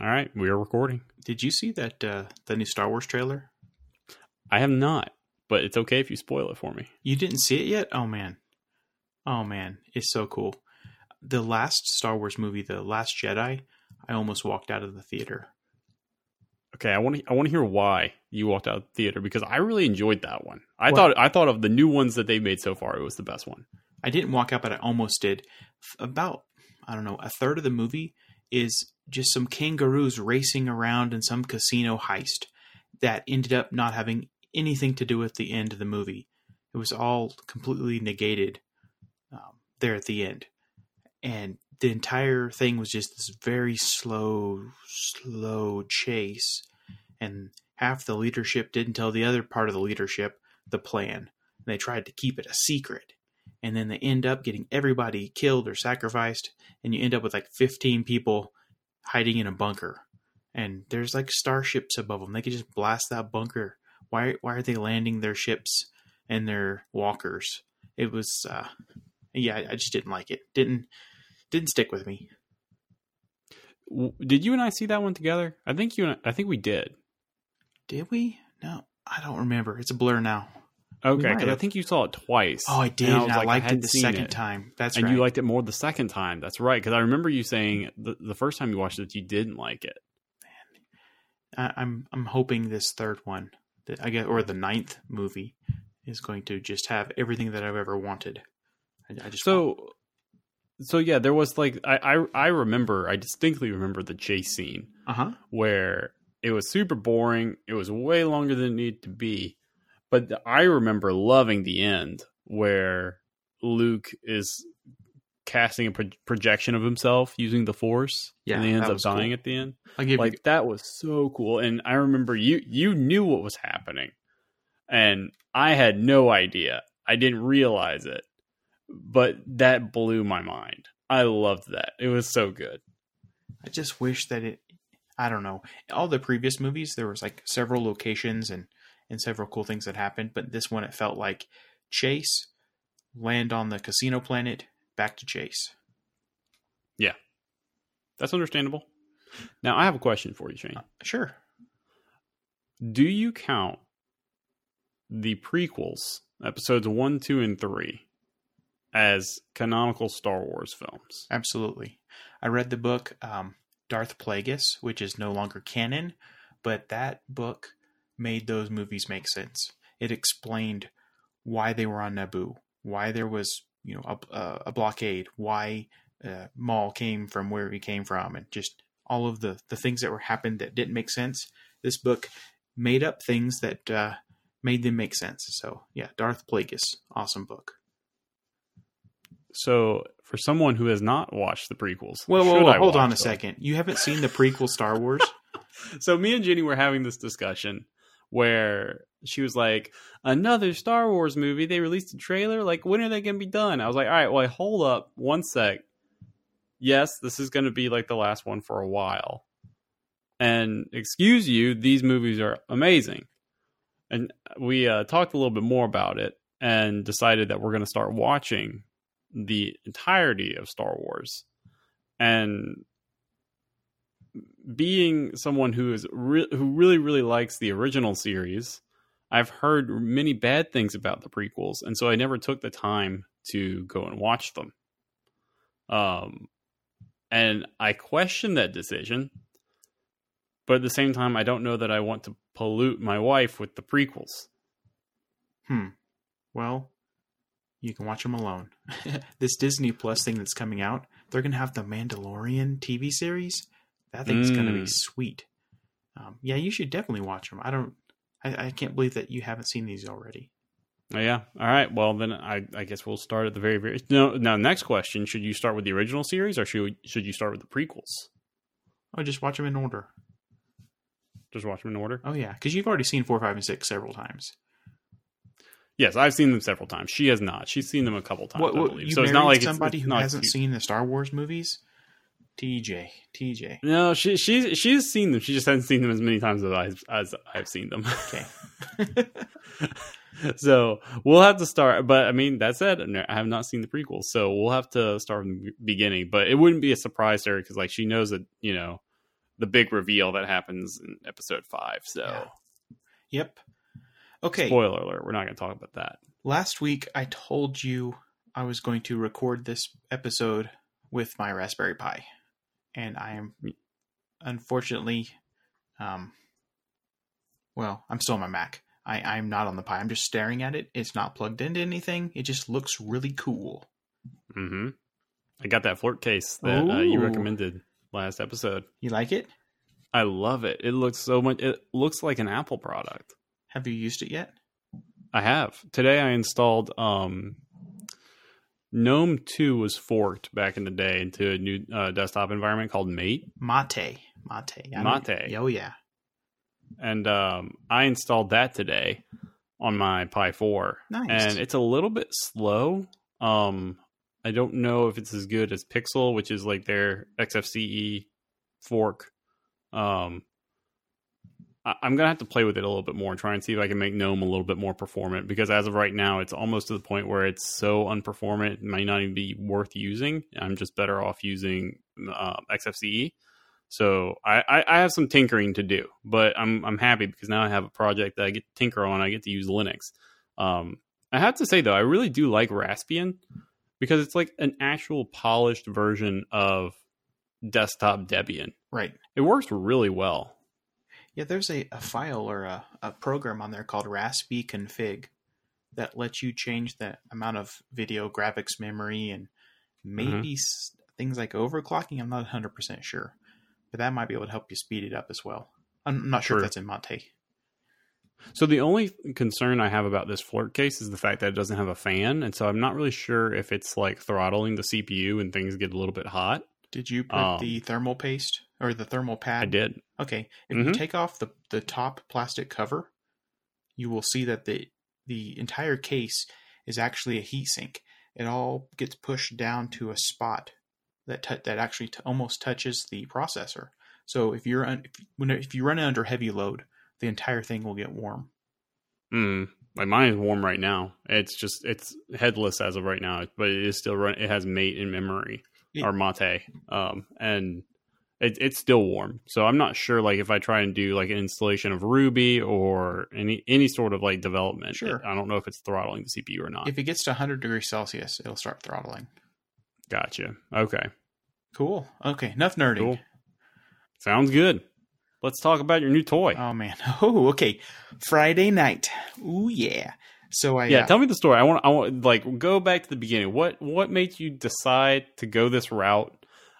All right, we are recording. Did you see that uh, the new Star Wars trailer? I have not, but it's okay if you spoil it for me. You didn't see it yet? Oh man, oh man, it's so cool. The last Star Wars movie, The Last Jedi, I almost walked out of the theater. Okay, I want to I want to hear why you walked out of the theater because I really enjoyed that one. I What? thought I thought of the new ones that they've made so far, it was the best one. I didn't walk out, but I almost did. About I don't know, a third of the movie is just some kangaroos racing around in some casino heist that ended up not having anything to do with the end of the movie. It was all completely negated um, there at the end, and the entire thing was just this very slow, slow chase, and half the leadership didn't tell the other part of the leadership the plan. They tried to keep it a secret and then they end up getting everybody killed or sacrificed and you end up with like 15 people hiding in a bunker. And there's like starships above them they could just blast that bunker. Why why are they landing their ships and their walkers? It was uh yeah i just didn't like it. Didn't didn't stick with me. Did you and I see that one together? I think you and I, I think we did. did we? No i don't remember. It's a blur now Okay, because I think you saw it twice. oh i did And and was i, liked hadn't it the second it. time that's and right you liked it more the second time. That's right, because I remember you saying the, the first time you watched it you didn't like it. I, I'm I'm hoping this third one, that I guess, or the ninth movie, is going to just have everything that I've ever wanted. I, I just want- So, so yeah, there was like I, I I remember I distinctly remember the chase scene uh-huh. where it was super boring. It was way longer than it needed to be, but I remember loving the end where Luke is casting a pro- projection of himself using the Force, Yeah, and he ends up was cool. dying at the end. I'll give like you. that was so cool and i remember you you knew what was happening and i had no idea i didn't realize it but that blew my mind i loved that it was so good I just wish that it. I don't know. All the previous movies, there was like several locations and and several cool things that happened, but this one it felt like chase, land on the casino planet, back to chase. Yeah, that's understandable now i have a question for you shane Sure. do you count the prequels episodes 1 2 and 3 as canonical star wars films Absolutely. I read the book um, Darth Plagueis, which is no longer canon, but that book made those movies make sense. It explained why they were on Naboo, why there was you know a, a, a blockade, why uh, Maul came from where he came from, and just all of the the things that were happened that didn't make sense. This book made up things that uh, made them make sense. So yeah, Darth Plagueis, awesome book. so for someone who has not watched the prequels Well, whoa, I hold on a them? second. You haven't seen the prequel Star Wars? so me and Jenny were having this discussion where she was like, "Another Star Wars movie? They released a trailer. Like, when are they going to be done?" I was like, "All right, well, hold up one sec. Yes, this is going to be like the last one for a while. And excuse you, these movies are amazing." And we uh, talked a little bit more about it and decided that we're going to start watching the entirety of Star Wars. And being someone who is re- who really really likes the original series, I've heard many bad things about the prequels, and so I never took the time to go and watch them. Um, and I question that decision, but at the same time, I don't know that I want to pollute my wife with the prequels. Hmm. Well, you can watch them alone. this Disney Plus thing that's coming out, they're going to have the Mandalorian TV series. That thing's going to be Mm. sweet. Um, yeah, you should definitely watch them. I don't. I, I can't believe that you haven't seen these already. Oh, yeah. All right. Well, then I, I guess we'll start at the very very. No. Now, next question: Should you start with the original series, or should should you start with the prequels? Oh, just watch them in order. Just watch them in order. Oh yeah, because you've already seen four, five, and six several times. Yes, I've seen them several times. She has not. She's seen them a couple times. What, I what, so it's not like it's- somebody it's who not hasn't cute. seen the Star Wars movies. TJ, TJ. No, she she's she's seen them. She just hasn't seen them as many times as I as I've seen them. Okay. so we'll have to start. But I mean, that said, I have not seen the prequels, so we'll have to start from the beginning. But it wouldn't be a surprise to her because like she knows that you know the big reveal that happens in episode five. So, Yeah. Yep. Okay. spoiler alert, we're not going to talk about that. Last week I told you I was going to record this episode with my Raspberry Pi, and I am unfortunately, um, well, I'm still on my Mac. I, I'm not on the Pi. I'm just staring at it. It's not plugged into anything. It just looks really cool. hmm I got that Flirc case that uh, you recommended last episode. You like it? I love it. It looks so much. It looks like an Apple product. Have you used it yet? I have today. I installed um, Gnome Two was forked back in the day into a new uh, desktop environment called Mate, Mate. Mate. I know- Mate. Oh, yeah. and um, I installed that today on my Pi Four, Nice. and it's a little bit slow. Um, I don't know if it's as good as Pixel, which is like their XFCE fork. Um, I'm gonna have to play with it a little bit more and try and see if I can make GNOME a little bit more performant. Because as of right now, it's almost to the point where it's so unperformant, it might not even be worth using. I'm just better off using uh, XFCE. So I, I, I have some tinkering to do, but I'm I'm happy because now I have a project that I get to tinker on. I get to use Linux. Um, I have to say though, I really do like Raspbian because it's like an actual polished version of desktop Debian. Right. It works really well. Yeah, there's a, a file or a, a program on there called Raspi Config that lets you change the amount of video graphics memory and maybe s things like overclocking. I'm not 100% sure, but that might be able to help you speed it up as well. I'm not sure True. if that's in Monte. So the only concern I have about this Flirc case is the fact that it doesn't have a fan, and so I'm not really sure if it's like throttling the CPU and things get a little bit hot. Did you put Um, the thermal paste or the thermal pad? I did. Okay, if you Mhm. take off the the top plastic cover, you will see that the the entire case is actually a heatsink. It all gets pushed down to a spot that tou that actually t- almost touches the processor. So if you're un- if, when if you run it under heavy load, the entire thing will get warm. Mm, like mine is warm right now. It's just it's headless as of right now, but it is still run. It has mate in memory It- or mate, um, and it, it's still warm. So I'm not sure like if I try and do like an installation of Ruby or any any sort of like development. Sure. I don't know if it's throttling the CPU or not. If it gets to 100 degrees Celsius, it'll start throttling. gotcha. Okay. Cool. Okay, enough nerding. Cool. Sounds good. Let's talk about your new toy. Oh man. Oh, okay. Friday night. Ooh yeah. So I yeah, uh, tell me the story. I want. I want like go back to the beginning. What what made you decide to go this route?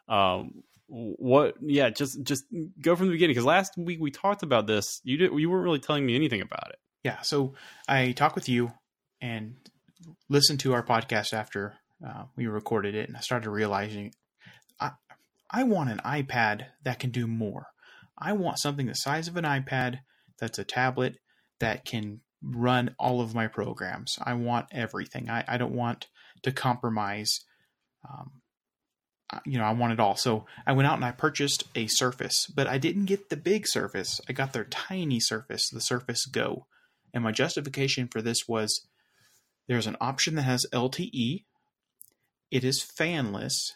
Um, what? Yeah, just just go from the beginning. Because last week we talked about this. You did. You weren't really telling me anything about it. yeah so i talked with you and listened to our podcast after uh, we recorded it and i started realizing i i want an ipad that can do more i want something the size of an ipad that's a tablet that can run all of my programs i want everything i, I don't want to compromise um, you know i want it all so i went out and i purchased a surface but i didn't get the big surface i got their tiny surface the surface go and my justification for this was there's an option that has LTE. It is fanless.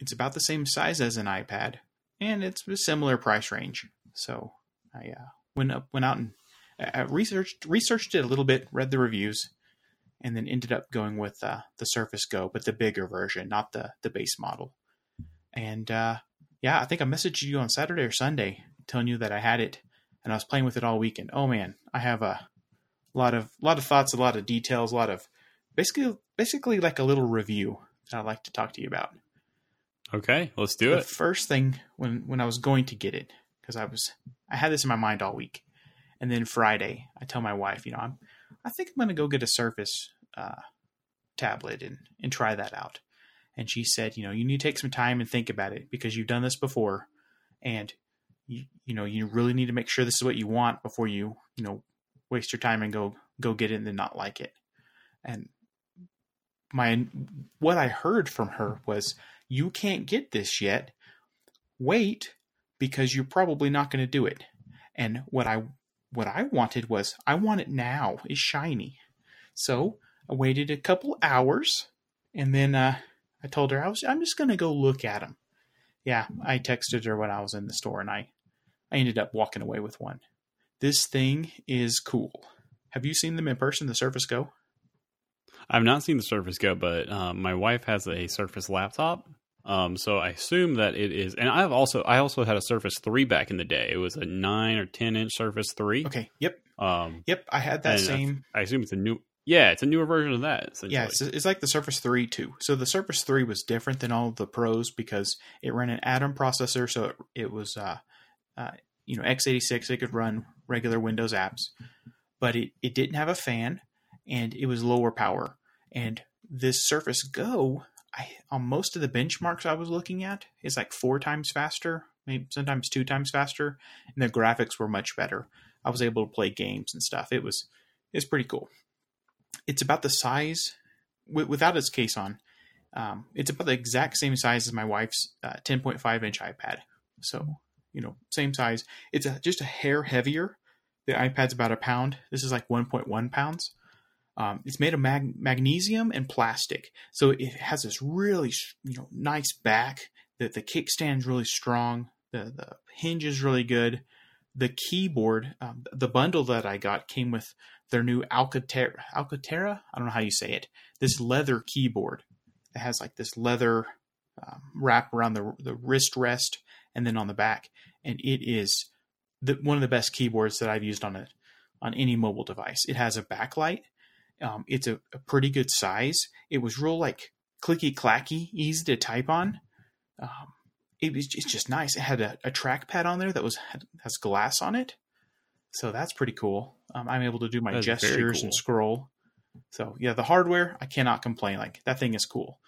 It's about the same size as an iPad, and it's a similar price range. So I uh, went up, went out and uh, researched researched it a little bit, read the reviews, and then ended up going with uh, the Surface Go, but the bigger version, not the the base model. And uh, yeah, I think I messaged you on Saturday or Sunday telling you that I had it, and I was playing with it all weekend. Oh man, I have a lot of lot of thoughts, a lot of details, a lot of basically basically like a little review that I'd like to talk to you about. Okay, let's do it. the it. first thing when when I was going to get it because I was I had this in my mind all week, and then Friday I tell my wife, you know, I'm I think I'm going to go get a Surface uh, tablet and and try that out, and she said, you know, you need to take some time and think about it because you've done this before, and you you know you really need to make sure this is what you want before you you know waste your time and go go get it and then not like it, and my what I heard from her was you can't get this yet. Wait because you're probably not going to do it. And what I what I wanted was I want it now. It's shiny. So I waited a couple hours and then uh, I told her I was I'm just going to go look at them. Yeah, I texted her when I was in the store and I I ended up walking away with one. This thing is cool. Have you seen them in person, the Surface Go? I've not seen the Surface Go, but um, my wife has a Surface laptop, um, so I assume that it is. And I've also I also had a Surface Three back in the day. It was a nine or ten inch Surface Three. Okay. Yep. Um, Yep. I had that same. I assume it's a new. Yeah, it's a newer version of that. Yeah, it's, it's like the Surface 3 too. So the Surface 3 was different than all of the Pros because it ran an Atom processor, so it, it was, uh, uh, you know, x86. It could run regular Windows apps, but it, it didn't have a fan, and it was lower power. And this Surface Go, I on most of the benchmarks I was looking at, is like four times faster, maybe sometimes two times faster, and the graphics were much better. I was able to play games and stuff. It was it's pretty cool. It's about the size wi- without its case on. Um, it's about the exact same size as my wife's uh, 10.5 inch iPad. So you know, same size. It's a, just a hair heavier. The iPad's about a pound. This is like 1.1 pounds. Um, it's made of mag- magnesium and plastic, so it has this really you know nice back. The the kickstand's really strong. The the hinge is really good. The keyboard, um, the bundle that I got came with their new Alcatera. Alcatera, I don't know how you say it. This leather keyboard that has like this leather um, wrap around the the wrist rest and then on the back, and it is the, one of the best keyboards that I've used on a on any mobile device. It has a backlight. Um, it's a, a pretty good size. It was real like clicky clacky, easy to type on. Um, it was it's just nice. It had a, a trackpad on there that was has glass on it, so that's pretty cool. Um, I'm able to do my That's gestures cool. and scroll. So yeah, the hardware I cannot complain. Like that thing is cool.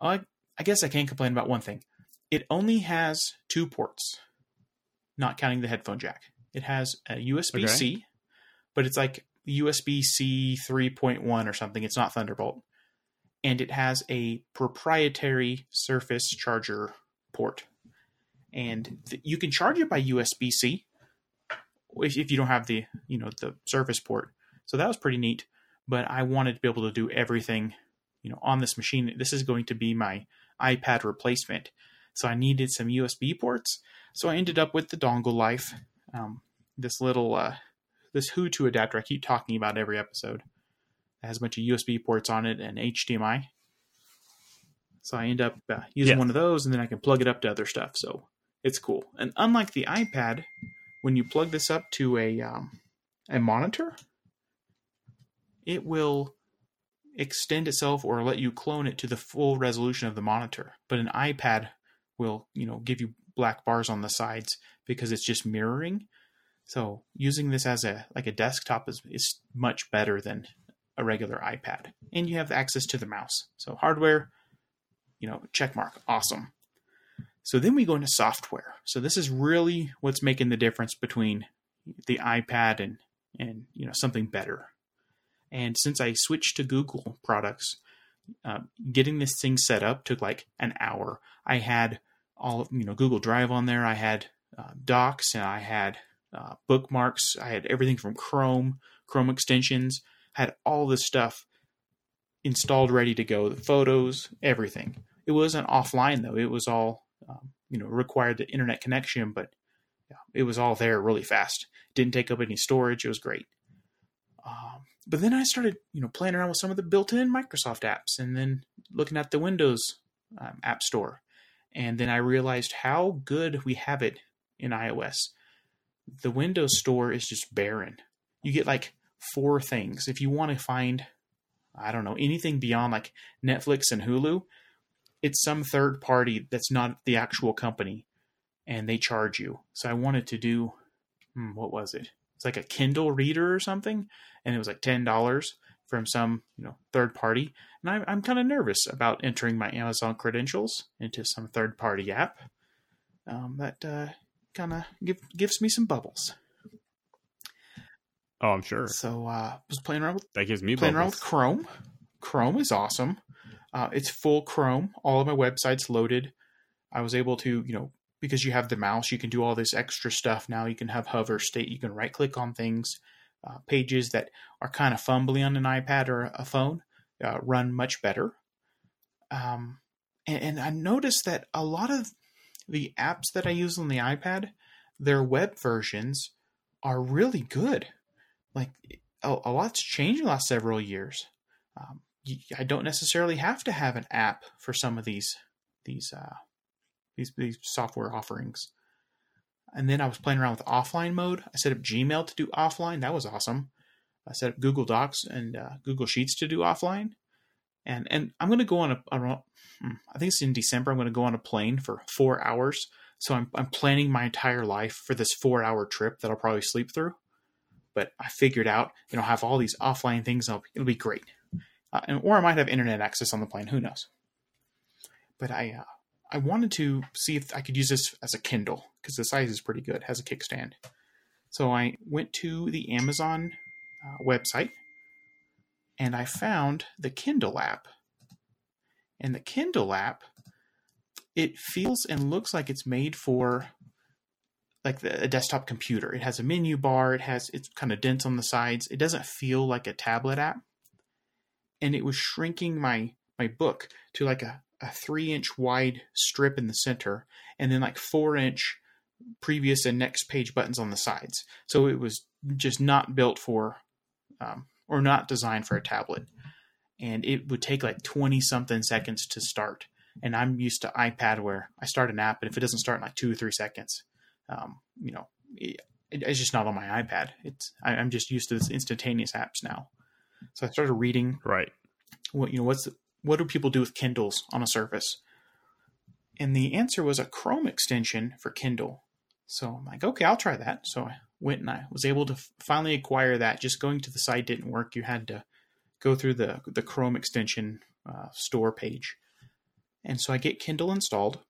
I I guess I can't complain about one thing. It only has two ports, not counting the headphone jack. It has a USB C, but it's like USB C 3.1 or something. It's not Thunderbolt. And it has a proprietary Surface charger port. And th- you can charge it by USB C if, if you don't have the, you know, the Surface port. So that was pretty neat. But I wanted to be able to do everything, you know, on this machine. This is going to be my iPad replacement. So I needed some USB ports. So I ended up with the Dongle Life, um, this little uh, this HooToo adapter I keep talking about every episode. It has a bunch of USB ports on it and HDMI. So I end up uh, using one of those, and then I can plug it up to other stuff. So it's cool. And unlike the iPad, when you plug this up to a um, a monitor, it will extend itself or let you clone it to the full resolution of the monitor. But an iPad will, you know, give you black bars on the sides because it's just mirroring. So using this as a like a desktop is is much better than a regular iPad. And you have access to the mouse. So hardware, you know, check mark, awesome. So then we go into software. So this is really what's making the difference between the iPad and and you know something better. And since I switched to Google products, uh, getting this thing set up took like an hour. I had all of, you know Google Drive on there. I had uh, Docs and I had uh, bookmarks. I had everything from Chrome, Chrome extensions. I had all this stuff installed, ready to go. The photos, everything. It wasn't offline though. It was all um, you know required the internet connection, but yeah, it was all there really fast. Didn't take up any storage. It was great. Um, but then I started, you know, playing around with some of the built-in Microsoft apps, and then looking at the Windows um, App Store, and then I realized how good we have it in iOS. The Windows Store is just barren. You get like four things. If you want to find, I don't know, anything beyond like Netflix and Hulu, it's some third party that's not the actual company, and they charge you. So I wanted to do, hmm, what was it? It's like a Kindle reader or something, and it was like ten dollars from some you know third party. And I'm I'm kind of nervous about entering my Amazon credentials into some third party app. Um, that uh, kind of give, gives me some bubbles. Oh, I'm sure So uh, was playing around with that gives me playing around with Chrome. Chrome is awesome. Uh, it's full Chrome. All of my websites loaded. I was able to, you know, because you have the mouse, you can do all this extra stuff now. You can have hover state. You can right click on things. Uh, pages that are kind of fumbly on an iPad or a phone uh, run much better. Um, and, and I noticed that a lot of the apps that I use on the iPad, their web versions are really good. Like a, a lot's changed in the last several years. Um, I don't necessarily have to have an app for some of these these uh, these these software offerings. And then I was playing around with offline mode. I set up Gmail to do offline. That was awesome. I set up Google Docs and uh, Google Sheets to do offline. And and I'm going to go on a, a hmm, I think it's in December. I'm going to go on a plane for four hours. So I'm I'm planning my entire life for this four hour trip that I'll probably sleep through. But I figured out, you know, have all these offline things. It'll, it'll be great. Uh, or I might have internet access on the plane. Who knows? But I uh, I wanted to see if I could use this as a Kindle because the size is pretty good. It has a kickstand. So I went to the Amazon uh, website and I found the Kindle app. And the Kindle app, it feels and looks like it's made for like the, a desktop computer. It has a menu bar. It has it's kind of dense on the sides. It doesn't feel like a tablet app. And it was shrinking my my book to like a, a three inch wide strip in the center, and then like four inch previous and next page buttons on the sides. So it was just not built for um, or not designed for a tablet. And it would take like 20 something seconds to start. And I'm used to iPad where I start an app, and if it doesn't start in like two or three seconds, um, you know, it, it's just not on my iPad. It's I, am just used to this instantaneous apps now. So I started reading. Right. What you know? What's what do people do with Kindles on a Surface? And the answer was a Chrome extension for Kindle. So I'm like, okay, I'll try that. So I went and I was able to finally acquire that. Just going to the site didn't work. You had to go through the the Chrome extension uh, store page, and so I get Kindle installed,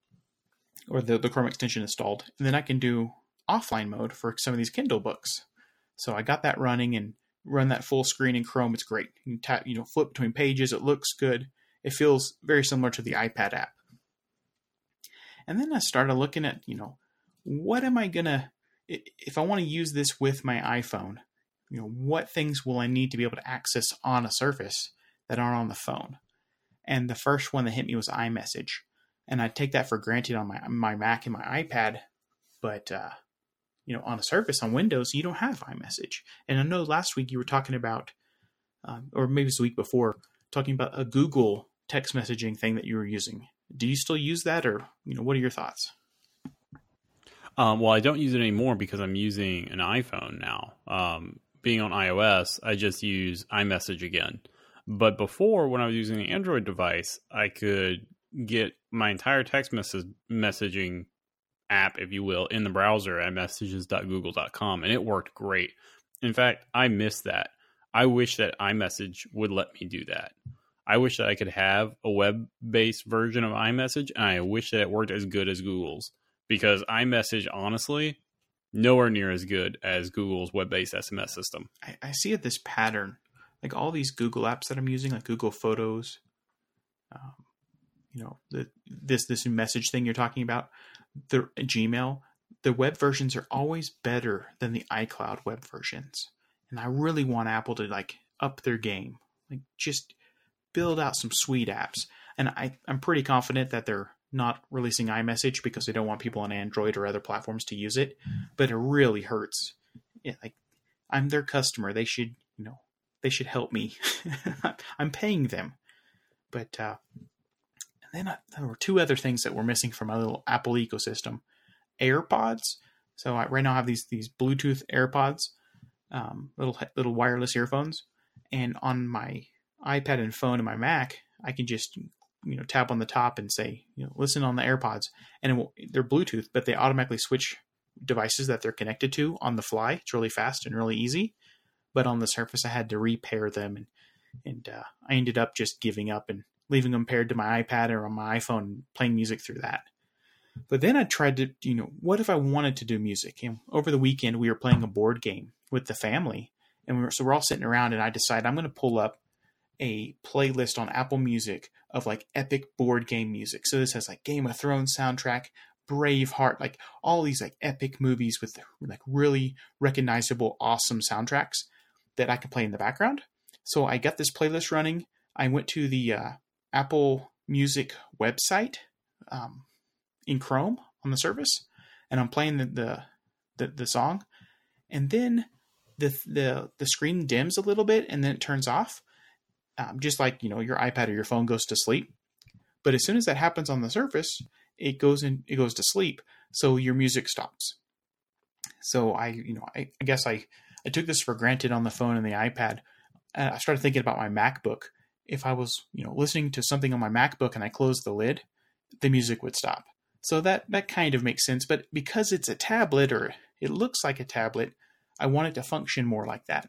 or the the Chrome extension installed, and then I can do offline mode for some of these Kindle books. So I got that running and run that full screen in Chrome. It's great. You can tap, you know, flip between pages. It looks good. It feels very similar to the iPad app. And then I started looking at, you know, what am I gonna if I want to use this with my iPhone, you know, what things will I need to be able to access on a surface that aren't on the phone? And the first one that hit me was iMessage. And I take that for granted on my my Mac and my iPad, but uh, you know, on a Surface on Windows, you don't have iMessage. And I know last week you were talking about, um, or maybe it's the week before, talking about a Google text messaging thing that you were using. Do you still use that, or you know, what are your thoughts? Um, well, I don't use it anymore because I'm using an iPhone now. Um, being on iOS, I just use iMessage again. But before, when I was using an Android device, I could get my entire text messaging app, if you will, in the browser at messages.google.com, and it worked great. In fact, I miss that. I wish that iMessage would let me do that. I wish that I could have a web based version of iMessage, and I wish that it worked as good as Google's because iMessage, honestly, nowhere near as good as Google's web-based SMS system. I, I see this pattern, like all these Google apps that I'm using, like Google Photos, um, you know, the, this this message thing you're talking about, the Gmail, the web versions are always better than the iCloud web versions, and I really want Apple to like up their game, like just build out some sweet apps. And I, I'm pretty confident that they're not releasing iMessage because they don't want people on Android or other platforms to use it. But it really hurts. Yeah, like I'm their customer. They should, you know, they should help me. I'm paying them. But uh, then I, there were two other things that were missing from my little Apple ecosystem: AirPods. So I, right now I have these these Bluetooth AirPods, um, little little wireless earphones, and on my iPad and phone and my Mac, I can just you know tap on the top and say you know listen on the AirPods, and will, they're Bluetooth, but they automatically switch devices that they're connected to on the fly. It's really fast and really easy. But on the Surface, I had to repair them, and and uh, I ended up just giving up and leaving them paired to my iPad or on my iPhone, playing music through that. But then I tried to, you know, what if I wanted to do music? And over the weekend, we were playing a board game with the family, and we were, so we're all sitting around, and I decided I'm going to pull up a playlist on Apple Music of like epic board game music. So this has like Game of Thrones soundtrack, Braveheart, like all these like epic movies with like really recognizable, awesome soundtracks that I can play in the background. So I got this playlist running. I went to the uh, Apple Music website um, in Chrome on the Surface, and I'm playing the, the the, the song, and then the the the screen dims a little bit and then it turns off, um, just like you know your iPad or your phone goes to sleep. But as soon as that happens on the Surface, it goes in it goes to sleep, so your music stops. So I you know I, I guess I I took this for granted on the phone and the iPad. Uh, I started thinking about my MacBook. If I was you know listening to something on my MacBook and I closed the lid, the music would stop. So that that kind of makes sense. But because it's a tablet or it looks like a tablet, I want it to function more like that.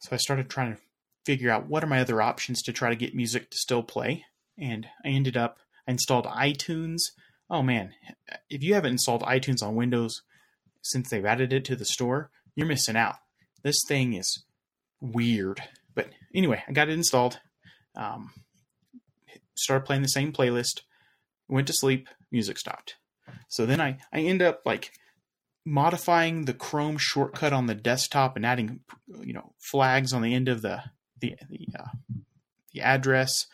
So I started trying to figure out what are my other options to try to get music to still play. And I ended up, I installed iTunes. Oh man, if you haven't installed iTunes on Windows since they've added it to the store, you're missing out. This thing is weird. But anyway, I got it installed. Um, started playing the same playlist. Went to sleep. Music stopped. So then I, I end up like modifying the Chrome shortcut on the desktop and adding, you know, flags on the end of the the the, uh, the address.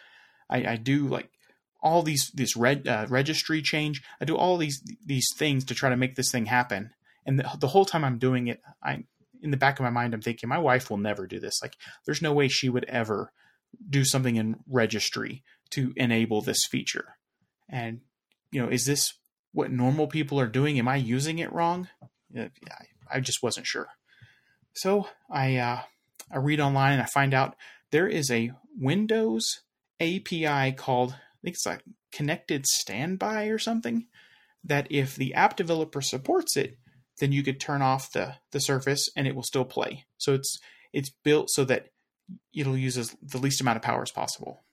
I, I do like all these this red uh, registry change. I do all these these things to try to make this thing happen. And the, the whole time I'm doing it, I'm in the back of my mind, I'm thinking my wife will never do this. Like, there's no way she would ever do something in registry to enable this feature. And you know, is this what normal people are doing? Am I using it wrong? I just wasn't sure. So I uh, I read online and I find out there is a Windows API called I think it's like Connected Standby or something. That if the app developer supports it, then you could turn off the the Surface and it will still play. So it's it's built so that it'll use as, the least amount of power as possible.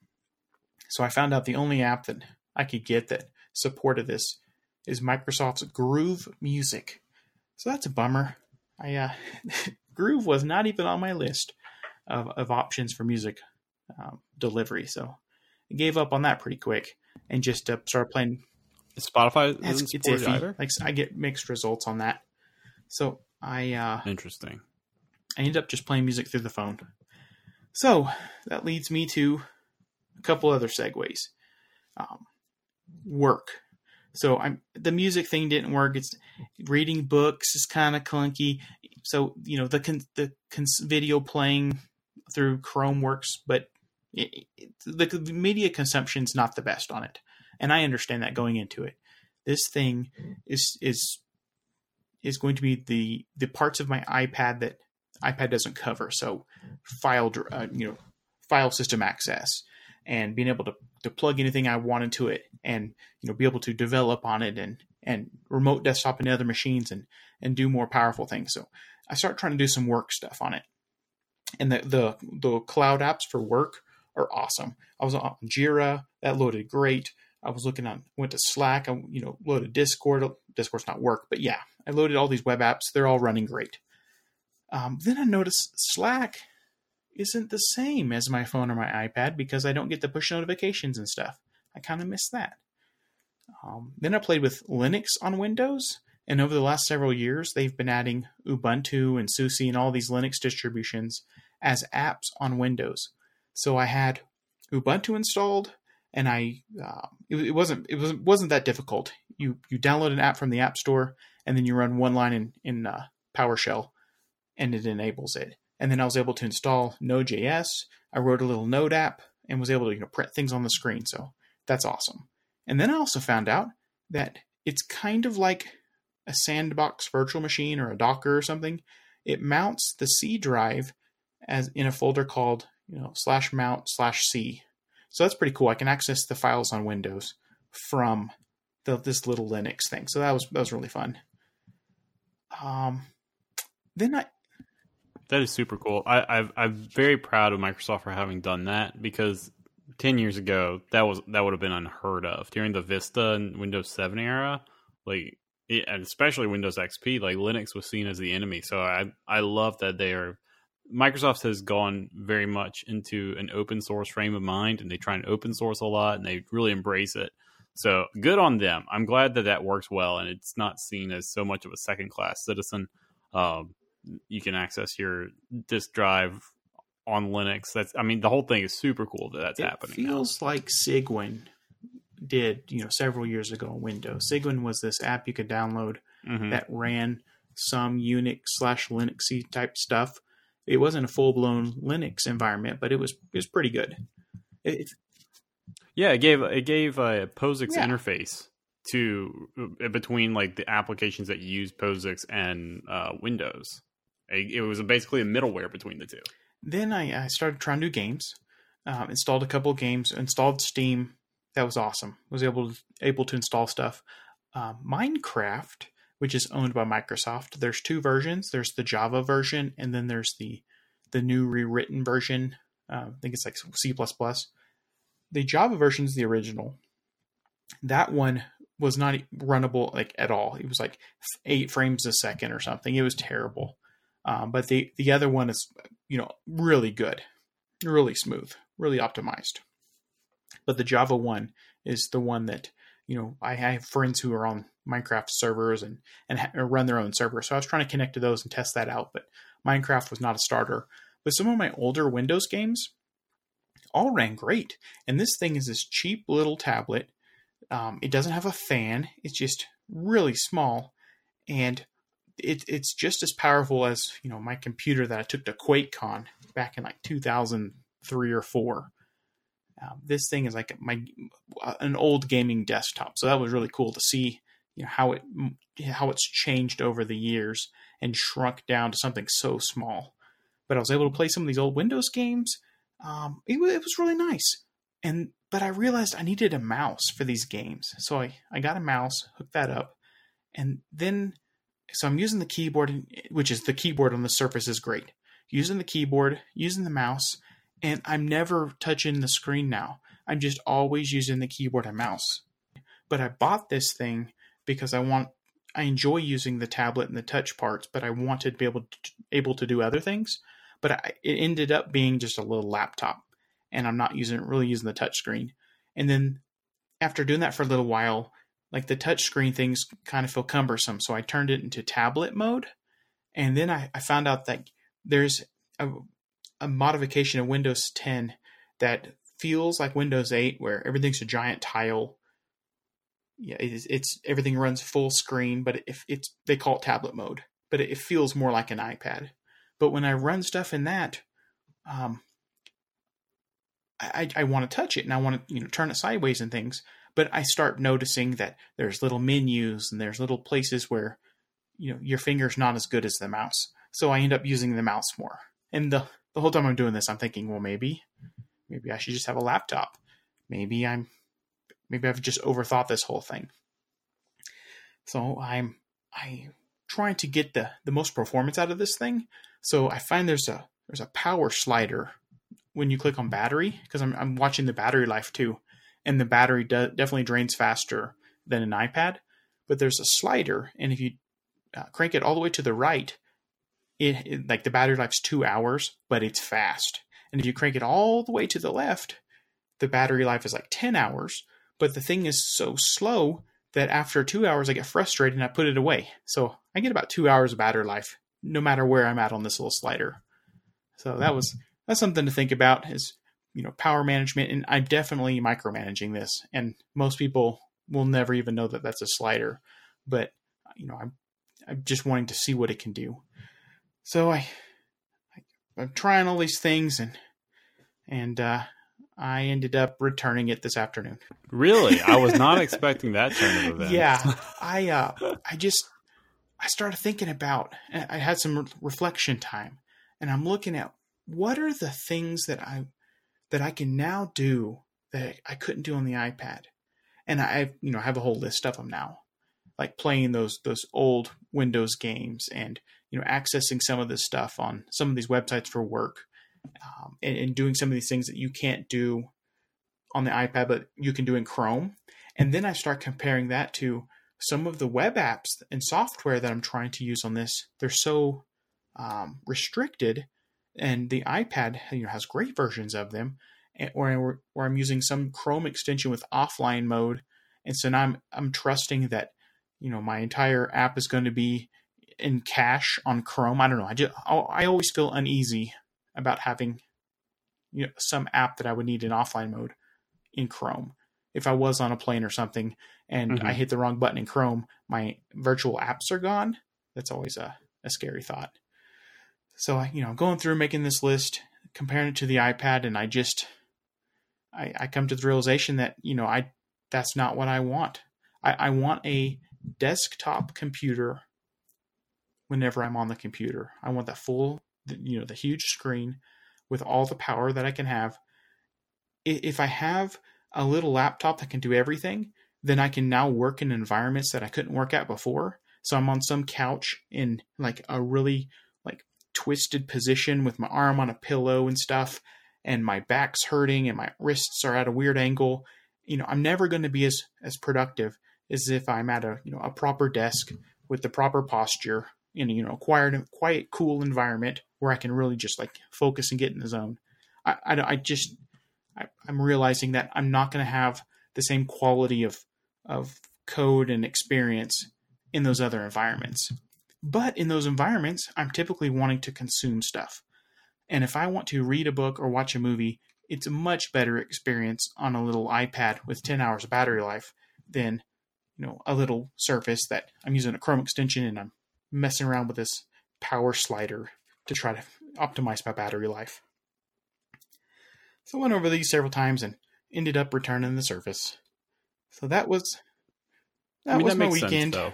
So I found out the only app that I could get that supported this is Microsoft's Groove Music. So that's a bummer. I uh, Groove was not even on my list of, of options for music um, delivery, so I gave up on that pretty quick and just uh, started playing. Spotify it's, it's iffy. Either? Like I get mixed results on that, so I uh, interesting. I ended up just playing music through the phone. So that leads me to a couple other segues. Um, work. So I'm the music thing didn't work. It's reading books is kind of clunky. So you know the con, the video playing through Chrome works, but it, it, the, the media consumption is not the best on it, and I understand that going into it. This thing is is is going to be the the parts of my iPad that iPad doesn't cover. So file uh, you know file system access and being able to, to plug anything I want into it and you know be able to develop on it and and remote desktop into other machines and and do more powerful things. So I start trying to do some work stuff on it. And the the the cloud apps for work are awesome. I was on Jira, that loaded great. I was looking on went to Slack, I you know, loaded Discord. Discord's not work, but yeah, I loaded all these web apps. They're all running great. Um, then I noticed Slack isn't the same as my phone or my iPad because I don't get the push notifications and stuff. I kind of miss that. Um, then I played with Linux on Windows, and over the last several years, they've been adding Ubuntu and SUSE and all these Linux distributions as apps on Windows. So I had Ubuntu installed, and I uh, it, it, wasn't it wasn't wasn't that difficult. You you download an app from the App Store, and then you run one line in in uh, PowerShell, and it enables it. And then I was able to install Node.js. I wrote a little Node app and was able to you know, print things on the screen. So that's awesome. And then I also found out that it's kind of like a sandbox virtual machine or a Docker or something. It mounts the C drive as in a folder called you know slash mount slash C. So that's pretty cool. I can access the files on Windows from the, this little Linux thing. So that was that was really fun. Um, then I that is super cool. I, I've, I'm very proud of Microsoft for having done that because ten years ago that was that would have been unheard of during the Vista and Windows Seven era. Like, it, and especially Windows XP, like Linux was seen as the enemy. So I I love that they are. Microsoft has gone very much into an open source frame of mind, and they try and open source a lot, and they really embrace it. So good on them. I'm glad that that works well, and it's not seen as so much of a second class citizen. Um, you can access your disk drive on Linux. That's I mean the whole thing is super cool that that's it happening. Feels now. like Cygwin did you know several years ago on Windows. Cygwin was this app you could download mm-hmm. that ran some Unix slash Linuxy type stuff. It wasn't a full blown Linux environment, but it was it was pretty good. It, Yeah, it gave it gave a POSIX Yeah. interface to uh, between like the applications that use POSIX and uh, Windows. It, was basically a middleware between the two. then I, I started trying new games. Um, installed a couple of games. Installed Steam. That was awesome. Was able to, able to install stuff. Uh, Minecraft, which is owned by Microsoft. There's two versions. There's the Java version, and then there's the the new rewritten version. Uh, I think it's like C++. The Java version is the original. That one was not runnable like at all. It was like eight frames a second or something. It was terrible. Um, but the the other one is you know really good, really smooth, really optimized. But the Java one is the one that you know I have friends who are on Minecraft servers and and ha- run their own server. So I was trying to connect to those and test that out. But Minecraft was not a starter. But some of my older Windows games all ran great. And this thing is this cheap little tablet. Um, it doesn't have a fan. It's just really small, and it, it's just as powerful as you know my computer that I took to QuakeCon back in like 2003 or four. Um, this thing is like my an old gaming desktop, so that was really cool to see you know how it how it's changed over the years and shrunk down to something so small. But I was able to play some of these old Windows games. Um, it, it was really nice, and but I realized I needed a mouse for these games, so I I got a mouse, hooked that up, and then so I'm using the keyboard, which is the keyboard on the Surface is great. Using the keyboard, using the mouse, and I'm never touching the screen now. I'm just always using the keyboard and mouse. But I bought this thing because I want I enjoy using the tablet and the touch parts, but I wanted to be able to, able to do other things. But I, it ended up being just a little laptop, and I'm not using really using the touch screen. And then after doing that for a little while, like the touch screen things kind of feel cumbersome, so I turned it into tablet mode. And then I, I found out that there's a, a modification of Windows 10 that feels like Windows 8, where everything's a giant tile. Yeah, it's, it's everything runs full screen, but if it's they call it tablet mode, but it, it feels more like an iPad. But when I run stuff in that, um, I, I want to touch it and I want to you know turn it sideways and things. But I start noticing that there's little menus and there's little places where you know your finger's not as good as the mouse. So I end up using the mouse more. And the the whole time I'm doing this, I'm thinking, well, maybe maybe I should just have a laptop. Maybe I'm maybe I've just overthought this whole thing. So I'm I trying to get the the most performance out of this thing. So I find there's a there's a power slider when you click on battery because I'm I'm watching the battery life too, and the battery de- definitely drains faster than an iPad. But there's a slider, and if you uh, crank it all the way to the right, it, it like the battery life's two hours, but it's fast. And if you crank it all the way to the left, the battery life is like ten hours. But the thing is so slow that after two hours, I get frustrated and I put it away. So I get about two hours of battery life, no matter where I'm at on this little slider. So that was that's something to think about is you know power management, and I'm definitely micromanaging this. And most people will never even know that that's a slider, but you know I'm I'm just wanting to see what it can do. So I, I I'm trying all these things and and uh, I ended up returning it this afternoon. Really, I was not expecting that turn of events. Yeah, I uh, I just I started thinking about. I had some reflection time, and I'm looking at what are the things that I that I can now do that I couldn't do on the iPad, and I you know have a whole list of them now, like playing those those old Windows games and you know accessing some of this stuff on some of these websites for work, um, and, and doing some of these things that you can't do on the iPad, but you can do in Chrome. And then I start comparing that to some of the web apps and software that I'm trying to use on this. They're so um, restricted, and the iPad you know, has great versions of them, where, where I'm using some Chrome extension with offline mode. And so now I'm, I'm trusting that you know my entire app is going to be in cache on Chrome. I don't know. I just I always feel uneasy about having you know some app that I would need in offline mode in Chrome. If I was on a plane or something and Mhm. I hit the wrong button in Chrome, my virtual apps are gone. that's always a, a scary thought. So I, you know, going through making this list, comparing it to the iPad, and I just, I, I come to the realization that you know I that's not what I want. I, I want a desktop computer whenever I'm on the computer. I want that full, you know, the huge screen with all the power that I can have. If I have a little laptop that can do everything, then I can now work in environments that I couldn't work at before. So I'm on some couch in like a really twisted position with my arm on a pillow and stuff and my back's hurting and my wrists are at a weird angle. You know, I'm never going to be as as productive as if I'm at a, you know, a proper desk with the proper posture in a, you know, quiet quiet cool environment where I can really just like focus and get in the zone. I I, I just I, I'm realizing that I'm not going to have the same quality of of code and experience in those other environments. But in those environments, I'm typically wanting to consume stuff. And if I want to read a book or watch a movie, it's a much better experience on a little iPad with 10 hours of battery life than, you know, a little Surface that I'm using a Chrome extension and I'm messing around with this power slider to try to optimize my battery life. So I went over these several times and ended up returning the Surface. So that was that I mean, was that my weekend. Sense,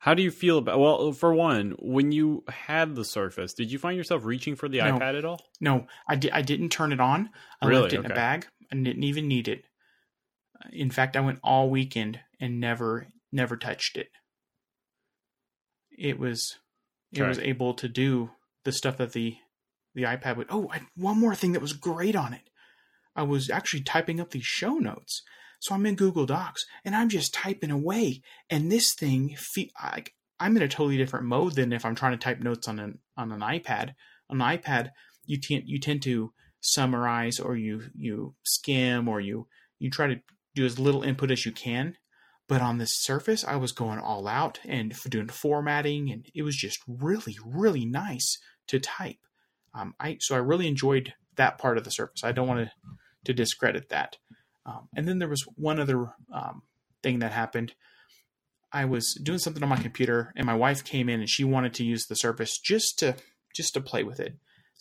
How do you feel about? Well, for one, when you had the Surface, did you find yourself reaching for the no, iPad at all? No, I did. I didn't turn it on. I really? left it okay. in a bag. I didn't even need it. In fact, I went all weekend and never, never touched it. It was, it okay. was able to do the stuff that the, the iPad would. Oh, I, one more thing that was great on it. I was actually typing up these show notes. So I'm in Google Docs and I'm just typing away, and this thing, like I'm in a totally different mode than if I'm trying to type notes on an on an iPad. On an iPad, you tend you tend to summarize or you you skim or you you try to do as little input as you can. But on this surface, I was going all out and doing formatting, and it was just really, really nice to type. Um, I so I really enjoyed that part of the surface. I don't want to to discredit that. Um, and then there was one other um, thing that happened. I was doing something on my computer, and my wife came in, and she wanted to use the Surface just to just to play with it.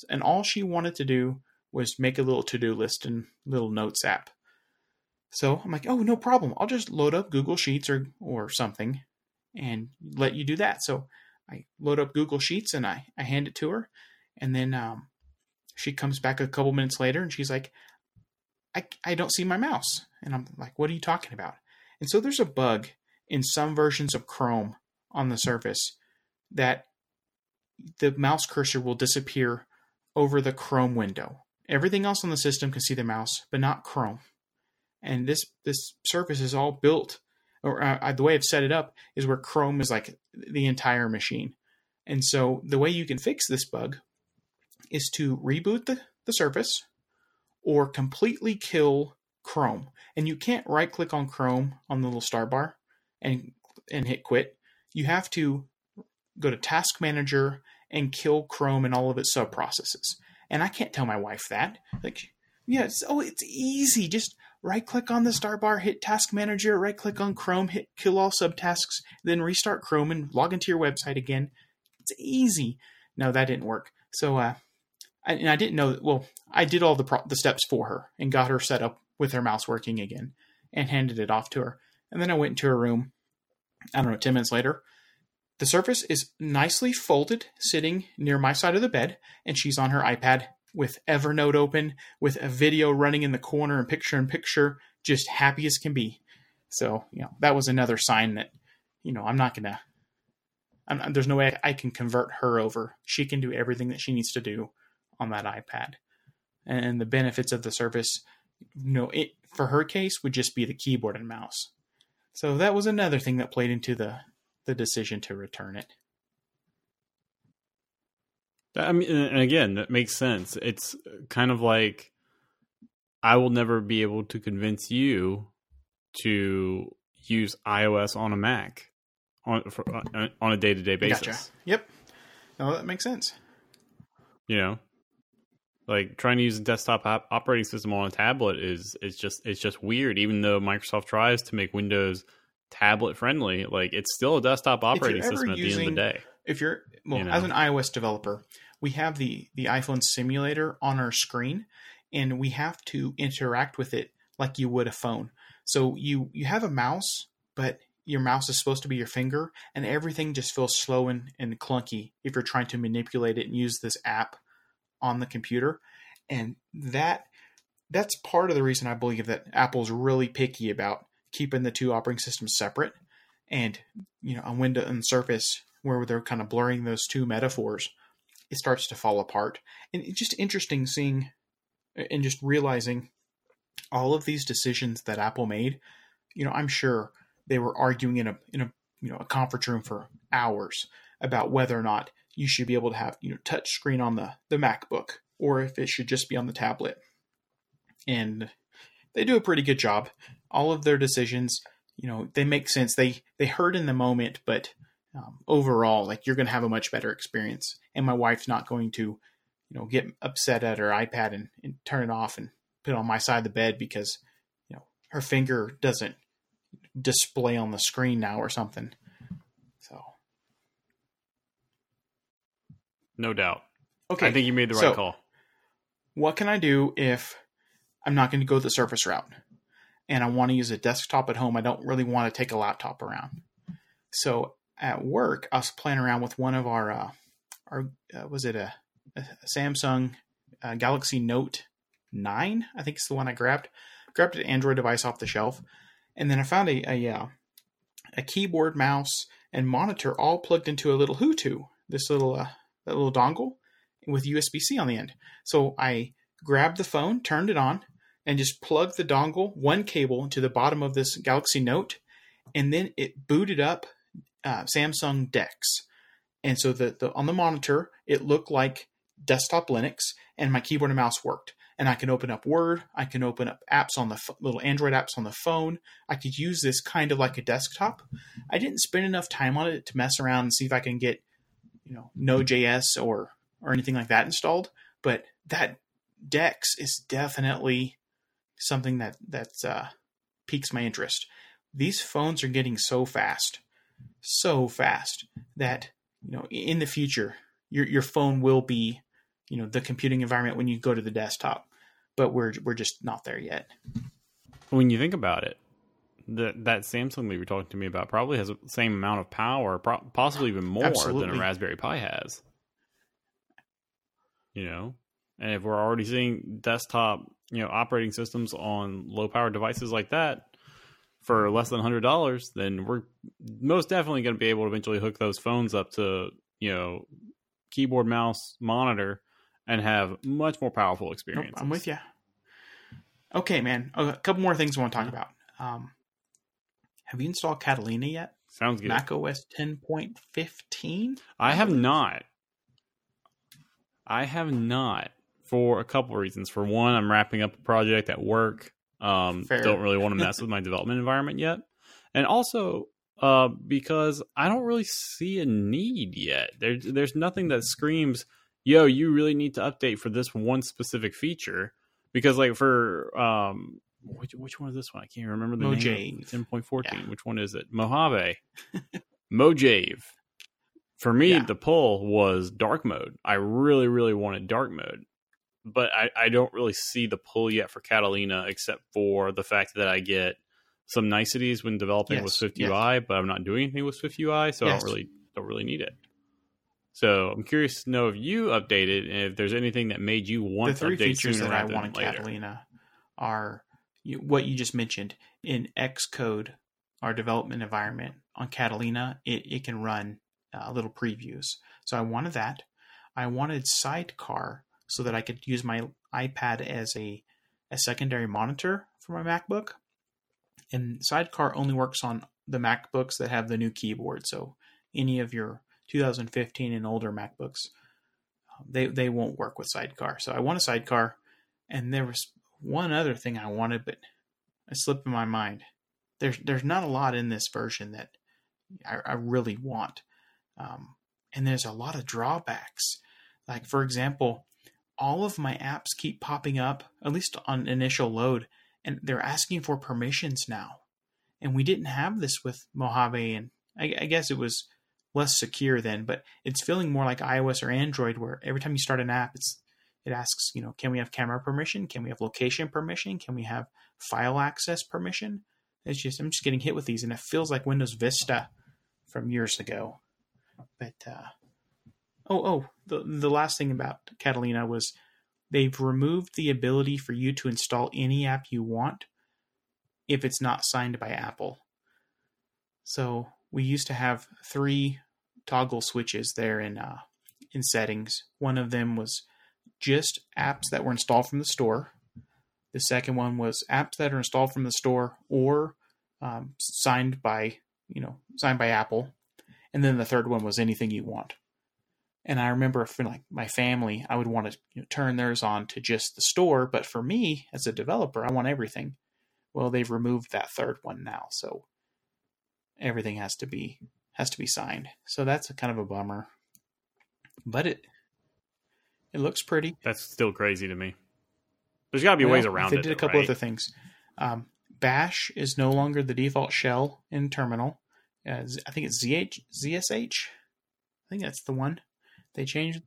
And all she wanted to do was make a little to do list and little notes app. So I'm like, oh, no problem. I'll just load up Google Sheets or or something, and let you do that. So I load up Google Sheets and I I hand it to her, and then um, she comes back a couple minutes later and she's like, I, I don't see my mouse. And I'm like, what are you talking about? And so there's a bug in some versions of Chrome on the surface that the mouse cursor will disappear over the Chrome window. Everything else on the system can see the mouse, but not Chrome. And this this surface is all built, or uh, the way I've set it up is where Chrome is like the entire machine. And so the way you can fix this bug is to reboot the, the surface, or completely kill Chrome. And you can't right click on Chrome on the little star bar and and hit quit. You have to go to Task Manager and kill Chrome and all of its sub processes. And I can't tell my wife that. Like, yeah, it's, oh, it's easy. Just right click on the star bar, hit Task Manager, right click on Chrome, hit kill all subtasks, then restart Chrome and log into your website again. It's easy. No, that didn't work. So, uh, and I didn't know. Well, I did all the pro- the steps for her and got her set up with her mouse working again, and handed it off to her. And then I went into her room. I don't know, ten minutes later, the Surface is nicely folded, sitting near my side of the bed, and she's on her iPad with Evernote open, with a video running in the corner and picture in picture, just happy as can be. So, you know, that was another sign that, you know, I'm not gonna. I'm, there's no way I can convert her over. She can do everything that she needs to do on that iPad. And the benefits of the Surface, you know, it for her case would just be the keyboard and mouse. So that was another thing that played into the the decision to return it. I mean, and again, that makes sense. It's kind of like I will never be able to convince you to use iOS on a Mac on for, uh, on a day to day basis. Gotcha. Yep. No, that makes sense. You know, like trying to use a desktop op- operating system on a tablet is is just it's just weird even though microsoft tries to make windows tablet friendly. Like it's still a desktop operating system at the end of the day. if you're well You know. as an ios developer we have the the iphone simulator on our screen and we have to interact with it like you would a phone so you you have a mouse but your mouse is supposed to be your finger and everything just feels slow and, and clunky if you're trying to manipulate it and use this app on the computer. And that that's part of the reason i believe that apple's really picky about keeping the two operating systems separate and you know on windows and surface where they're kind of blurring those two metaphors it starts to fall apart. And it's just interesting seeing and just realizing all of these decisions that apple made you know i'm sure they were arguing in a in a you know a conference room for hours about whether or not you should be able to have you know touch screen on the the macbook or if it should just be on the tablet. And they do a pretty good job. All of their decisions you know they make sense. They they hurt in the moment but um, overall like you're going to have a much better experience. And my wife's not going to you know get upset at her ipad and, and turn it off and put it on my side of the bed because you know her finger doesn't display on the screen now or something so No doubt. okay I think you made the right so- call. what can I do if I'm not going to go the Surface route and I want to use a desktop at home? I don't really want to take a laptop around. So at work, I was playing around with one of our, uh, our uh, was it a, a Samsung uh, Galaxy Note 9? I think it's the one I grabbed. Grabbed an Android device off the shelf, and then I found a a, uh, a keyboard, mouse, and monitor all plugged into a little HooToo, this little uh, that little dongle with USB C on the end. So I grabbed the phone, turned it on, and just plugged the dongle, one cable, into the bottom of this Galaxy Note, and then it booted up uh, Samsung Dex. And so the, the on the monitor, it looked like desktop Linux, and my keyboard and mouse worked. And I can open up Word, I can open up apps on the ph- little Android apps on the phone. I could use this kind of like a desktop. I didn't spend enough time on it to mess around and see if I can get, you know, Node.js or or anything like that installed. But that Dex is definitely something that that uh, piques my interest. These phones are getting so fast, so fast that you know in the future your your phone will be you know the computing environment when you go to the desktop. But we're we're just not there yet. When you think about it, the, that Samsung that you were talking to me about probably has the same amount of power, pro- possibly even more than a Raspberry Pi has. You know, and if we're already seeing desktop, you know, operating systems on low power devices like that for less than hundred dollars, then we're most definitely going to be able to eventually hook those phones up to you know keyboard, mouse, monitor, and have much more powerful Nope. I'm with you. Okay, man. A couple more things I want to talk about. Um, have you installed Catalina yet? Sounds good. Mac OS 10.15? I have not. I have not for a couple reasons. For one, I'm wrapping up a project at work. Um, don't really want to mess with my development environment yet, and also uh, because I don't really see a need yet. There's there's nothing that screams, "Yo, you really need to update for this one specific feature." Because like for um, which which one is this one? I can't remember the name. Ten point fourteen. Yeah. Which one is it? Mojave. Mojave. For me, Yeah. the pull was dark mode. I really, really wanted dark mode, but I, I don't really see the pull yet for Catalina, except for the fact that I get some niceties when developing with Yes, Swift yes. UI, but I'm not doing anything with Swift UI, so I don't really don't really need it. So I'm curious to know if you updated and if there's anything that made you want the three to update features that I want later. Catalina are what you just mentioned in Xcode, our development environment on Catalina. It, it can run uh, little previews. So I wanted that. I wanted Sidecar so that I could use my iPad as a, a secondary monitor for my MacBook. And Sidecar only works on the MacBooks that have the new keyboard. So any of your 2015 and older MacBooks, um, they they won't work with Sidecar. So I want a Sidecar, and there was one other thing I wanted, but it slipped in my mind. There's there's not a lot in this version that I, I really want, um, and there's a lot of drawbacks. Like for example, all of my apps keep popping up, at least on initial load, and they're asking for permissions now. and we didn't have this with Mojave, and I, I guess it was less secure then, but it's feeling more like iOS or Android, where every time you start an app, it's it asks, you know, can we have camera permission? Can we have location permission? Can we have file access permission? It's just I'm just getting hit with these, and it feels like Windows Vista from years ago. But uh, oh oh, the the last thing about Catalina was they've removed the ability for you to install any app you want if it's not signed by Apple. So we used to have three toggle switches there in uh, in settings. One of them was just apps that were installed from the store. The second one was apps that are installed from the store or um, signed by you know signed by Apple, and then the third one was anything you want. And I remember for like my family, I would want to you know, turn theirs on to just the store, but for me as a developer, I want everything. Well, they've removed that third one now, so everything has to be has to be signed. So that's kind of a bummer. But it it looks pretty. That's still crazy to me. There's got to be Well, ways around they it. They did a couple right? other things. Um, Bash is no longer the default shell in terminal. Uh, I think it's ZH, ZSH. I think that's the one. They changed.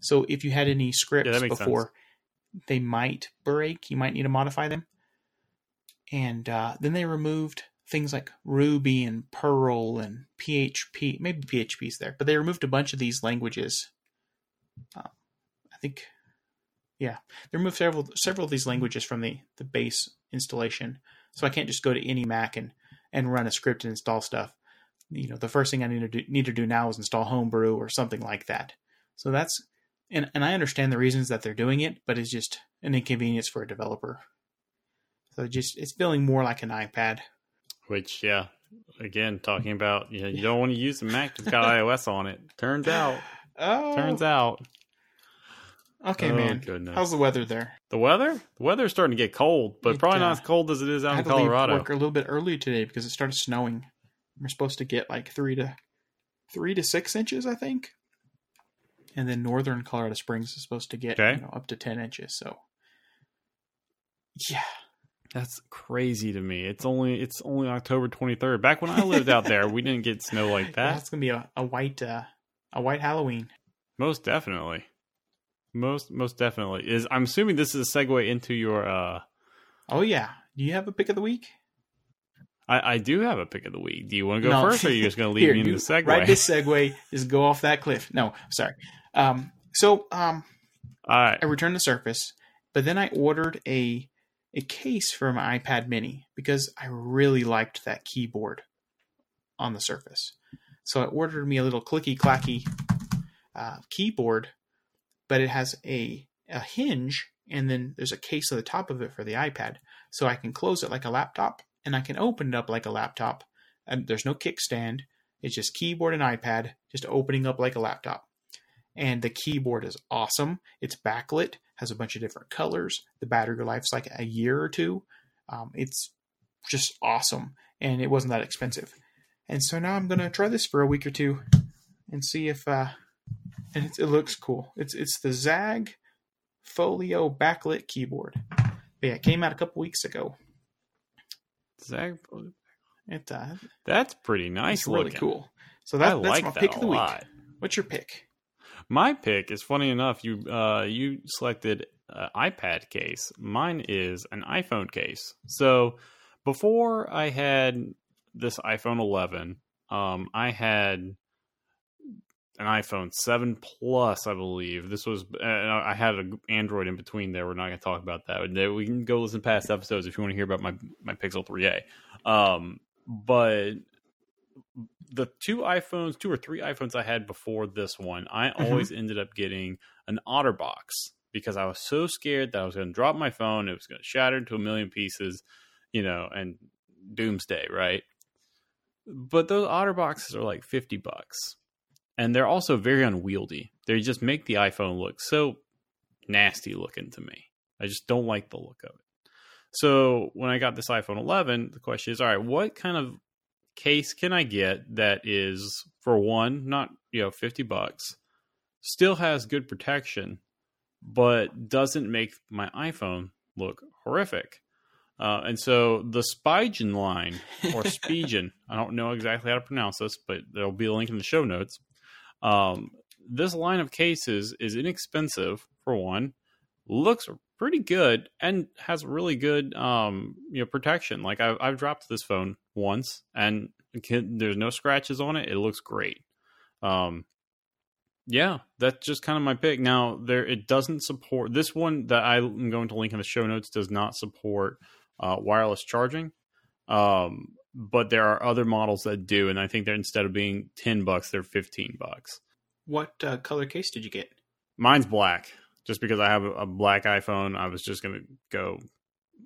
So if you had any scripts Yeah, before, they might break. You might need to modify them. And uh, then they removed things like Ruby and Perl and PHP. Maybe PHP's there, but they removed a bunch of these languages. Uh, think yeah, they removed several several of these languages from the the base installation, so I can't just go to any Mac and and run a script and install stuff. You know, the first thing I need to do, need to do now is install Homebrew or something like that. So that's and and I understand the reasons that they're doing it, but it's just an inconvenience for a developer. So just it's feeling more like an iPad. Which, yeah, again, talking about you, know, you don't want to use a Mac that's got iOS on it. Turns out, Oh, turns out. Okay, oh, man. Goodness. How's the weather there? the weather? The weather's starting to get cold, but It, probably uh, not as cold as it is I out in Colorado. work a little bit early today because it started snowing. We're supposed to get like three to three to six inches, I think. And then northern Colorado Springs is supposed to get Okay. you know, up to ten inches. So yeah, That's crazy to me. It's only it's only October 23rd. Back when I lived out there, we didn't get snow like that. that's gonna be a, a white uh, a white Halloween. Most definitely. Most most definitely. Is I'm assuming this is a segue into your uh Oh yeah, do you have a pick of the week? I, I do have a pick of the week. Do you want to go No. first or are you just gonna leave Here, me in the segue? Right, this segue. Just go off that cliff. No, sorry. Um, so um, All right. I returned the Surface, but then I ordered a a case for my iPad Mini because I really liked that keyboard on the Surface. So I ordered me a little clicky clacky uh, keyboard, but it has a a hinge and then there's a case at the top of it for the iPad, so I can close it like a laptop and I can open it up like a laptop. And there's no kickstand; it's just keyboard and iPad, just opening up like a laptop and the keyboard is awesome. It's backlit, has a bunch of different colors. The battery life's like a year or two. Um, it's just awesome, and it wasn't that expensive. And so now I'm gonna try this for a week or two and see if uh, and it's, it looks cool. It's it's the ZAGG Folio backlit keyboard. But yeah, it came out a couple weeks ago. Zach, It uh, that's pretty nice it's really looking. cool. So that, that's my that pick of the week. lot. What's your pick? My pick is funny enough. You uh, you selected uh, iPad case. Mine is an iPhone case. So before I had this iPhone 11, um, I had an iPhone 7 Plus, I believe. This was uh, I had an Android in between there. We're not going to talk about that. We can go listen to past episodes if you want to hear about my my Pixel 3a. Um, but the two iPhones, two or three iPhones I had before this one, I Mhm. always ended up getting an OtterBox because I was so scared that I was going to drop my phone, it was going to shatter into a million pieces, you know, and doomsday, right? But those OtterBoxes are like 50 bucks. And they're also very unwieldy. They just make the iPhone look so nasty looking to me. I just don't like the look of it. So when I got this iPhone 11, the question is, all right, what kind of case can I get that is for one, not you know, 50 bucks, still has good protection, but doesn't make my iPhone look horrific? Uh, and so the Spigen line or Spigen, I don't know exactly how to pronounce this, but there'll be a link in the show notes. Um, this line of cases is inexpensive for one, looks pretty good, and has really good um, you know protection. Like I've, I've dropped this phone once, and there's no scratches on it. It looks great. Um, yeah, that's just kind of my pick. Now there, it doesn't support this one that I'm going to link in the show notes. Does not support uh, wireless charging. Um, but there are other models that do, and I think they're instead of being ten bucks, they're fifteen bucks. What uh, color case did you get? Mine's black, just because I have a, a black iPhone. I was just gonna go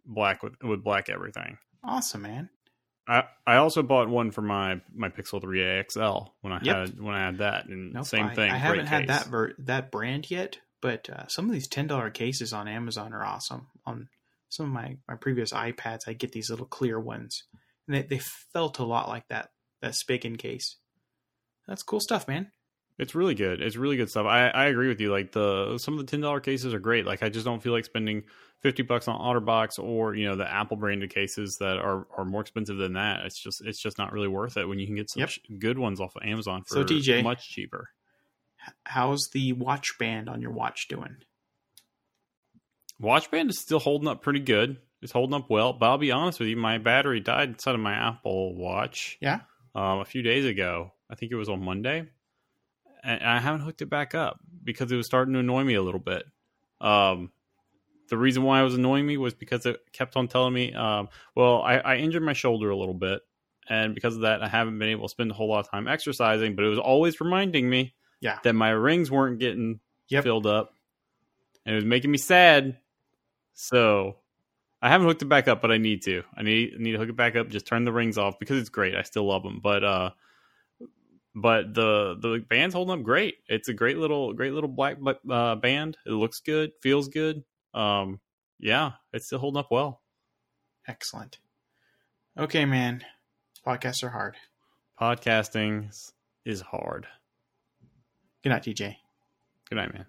black with with black everything. Awesome, man. I, I also bought one for my my Pixel 3 XL when I Yep. had when I had that, and Nope, same I- thing. I, haven't had case. that ver- that brand yet, but uh, some of these ten dollar cases on Amazon are awesome. On some of my, my previous iPads, I get these little clear ones, and they, they felt a lot like that that Spigen case. That's cool stuff, man. It's really good. It's really good stuff. I, I agree with you. Like the some of the ten dollar cases are great. Like I just don't feel like spending fifty bucks on OtterBox or you know the Apple branded cases that are, are more expensive than that. It's just it's just not really worth it when you can get such good ones off of Amazon for So, much cheaper. How's the watch band on your watch doing? Watch band is still holding up pretty good. It's holding up well. But I'll be honest with you, my battery died inside of my Apple Watch. Yeah? Um, a few days ago. I think it was on Monday, and I haven't hooked it back up because it was starting to annoy me a little bit. Um, the reason why it was annoying me was because it kept on telling me, um, well, I, I injured my shoulder a little bit, and because of that, I haven't been able to spend a whole lot of time exercising. But it was always reminding me Yeah. that my rings weren't getting Yep. filled up, and it was making me sad. So I haven't hooked it back up, but I need to. I need need to hook it back up. Just turn the rings off because it's great. I still love them, but uh, but the the band's holding up great. It's a great little great little black uh, band. It looks good, feels good. Um, yeah, it's still holding up well. Excellent. Okay, man. Podcasts are hard. Podcasting is hard. Good night, DJ. Good night, man.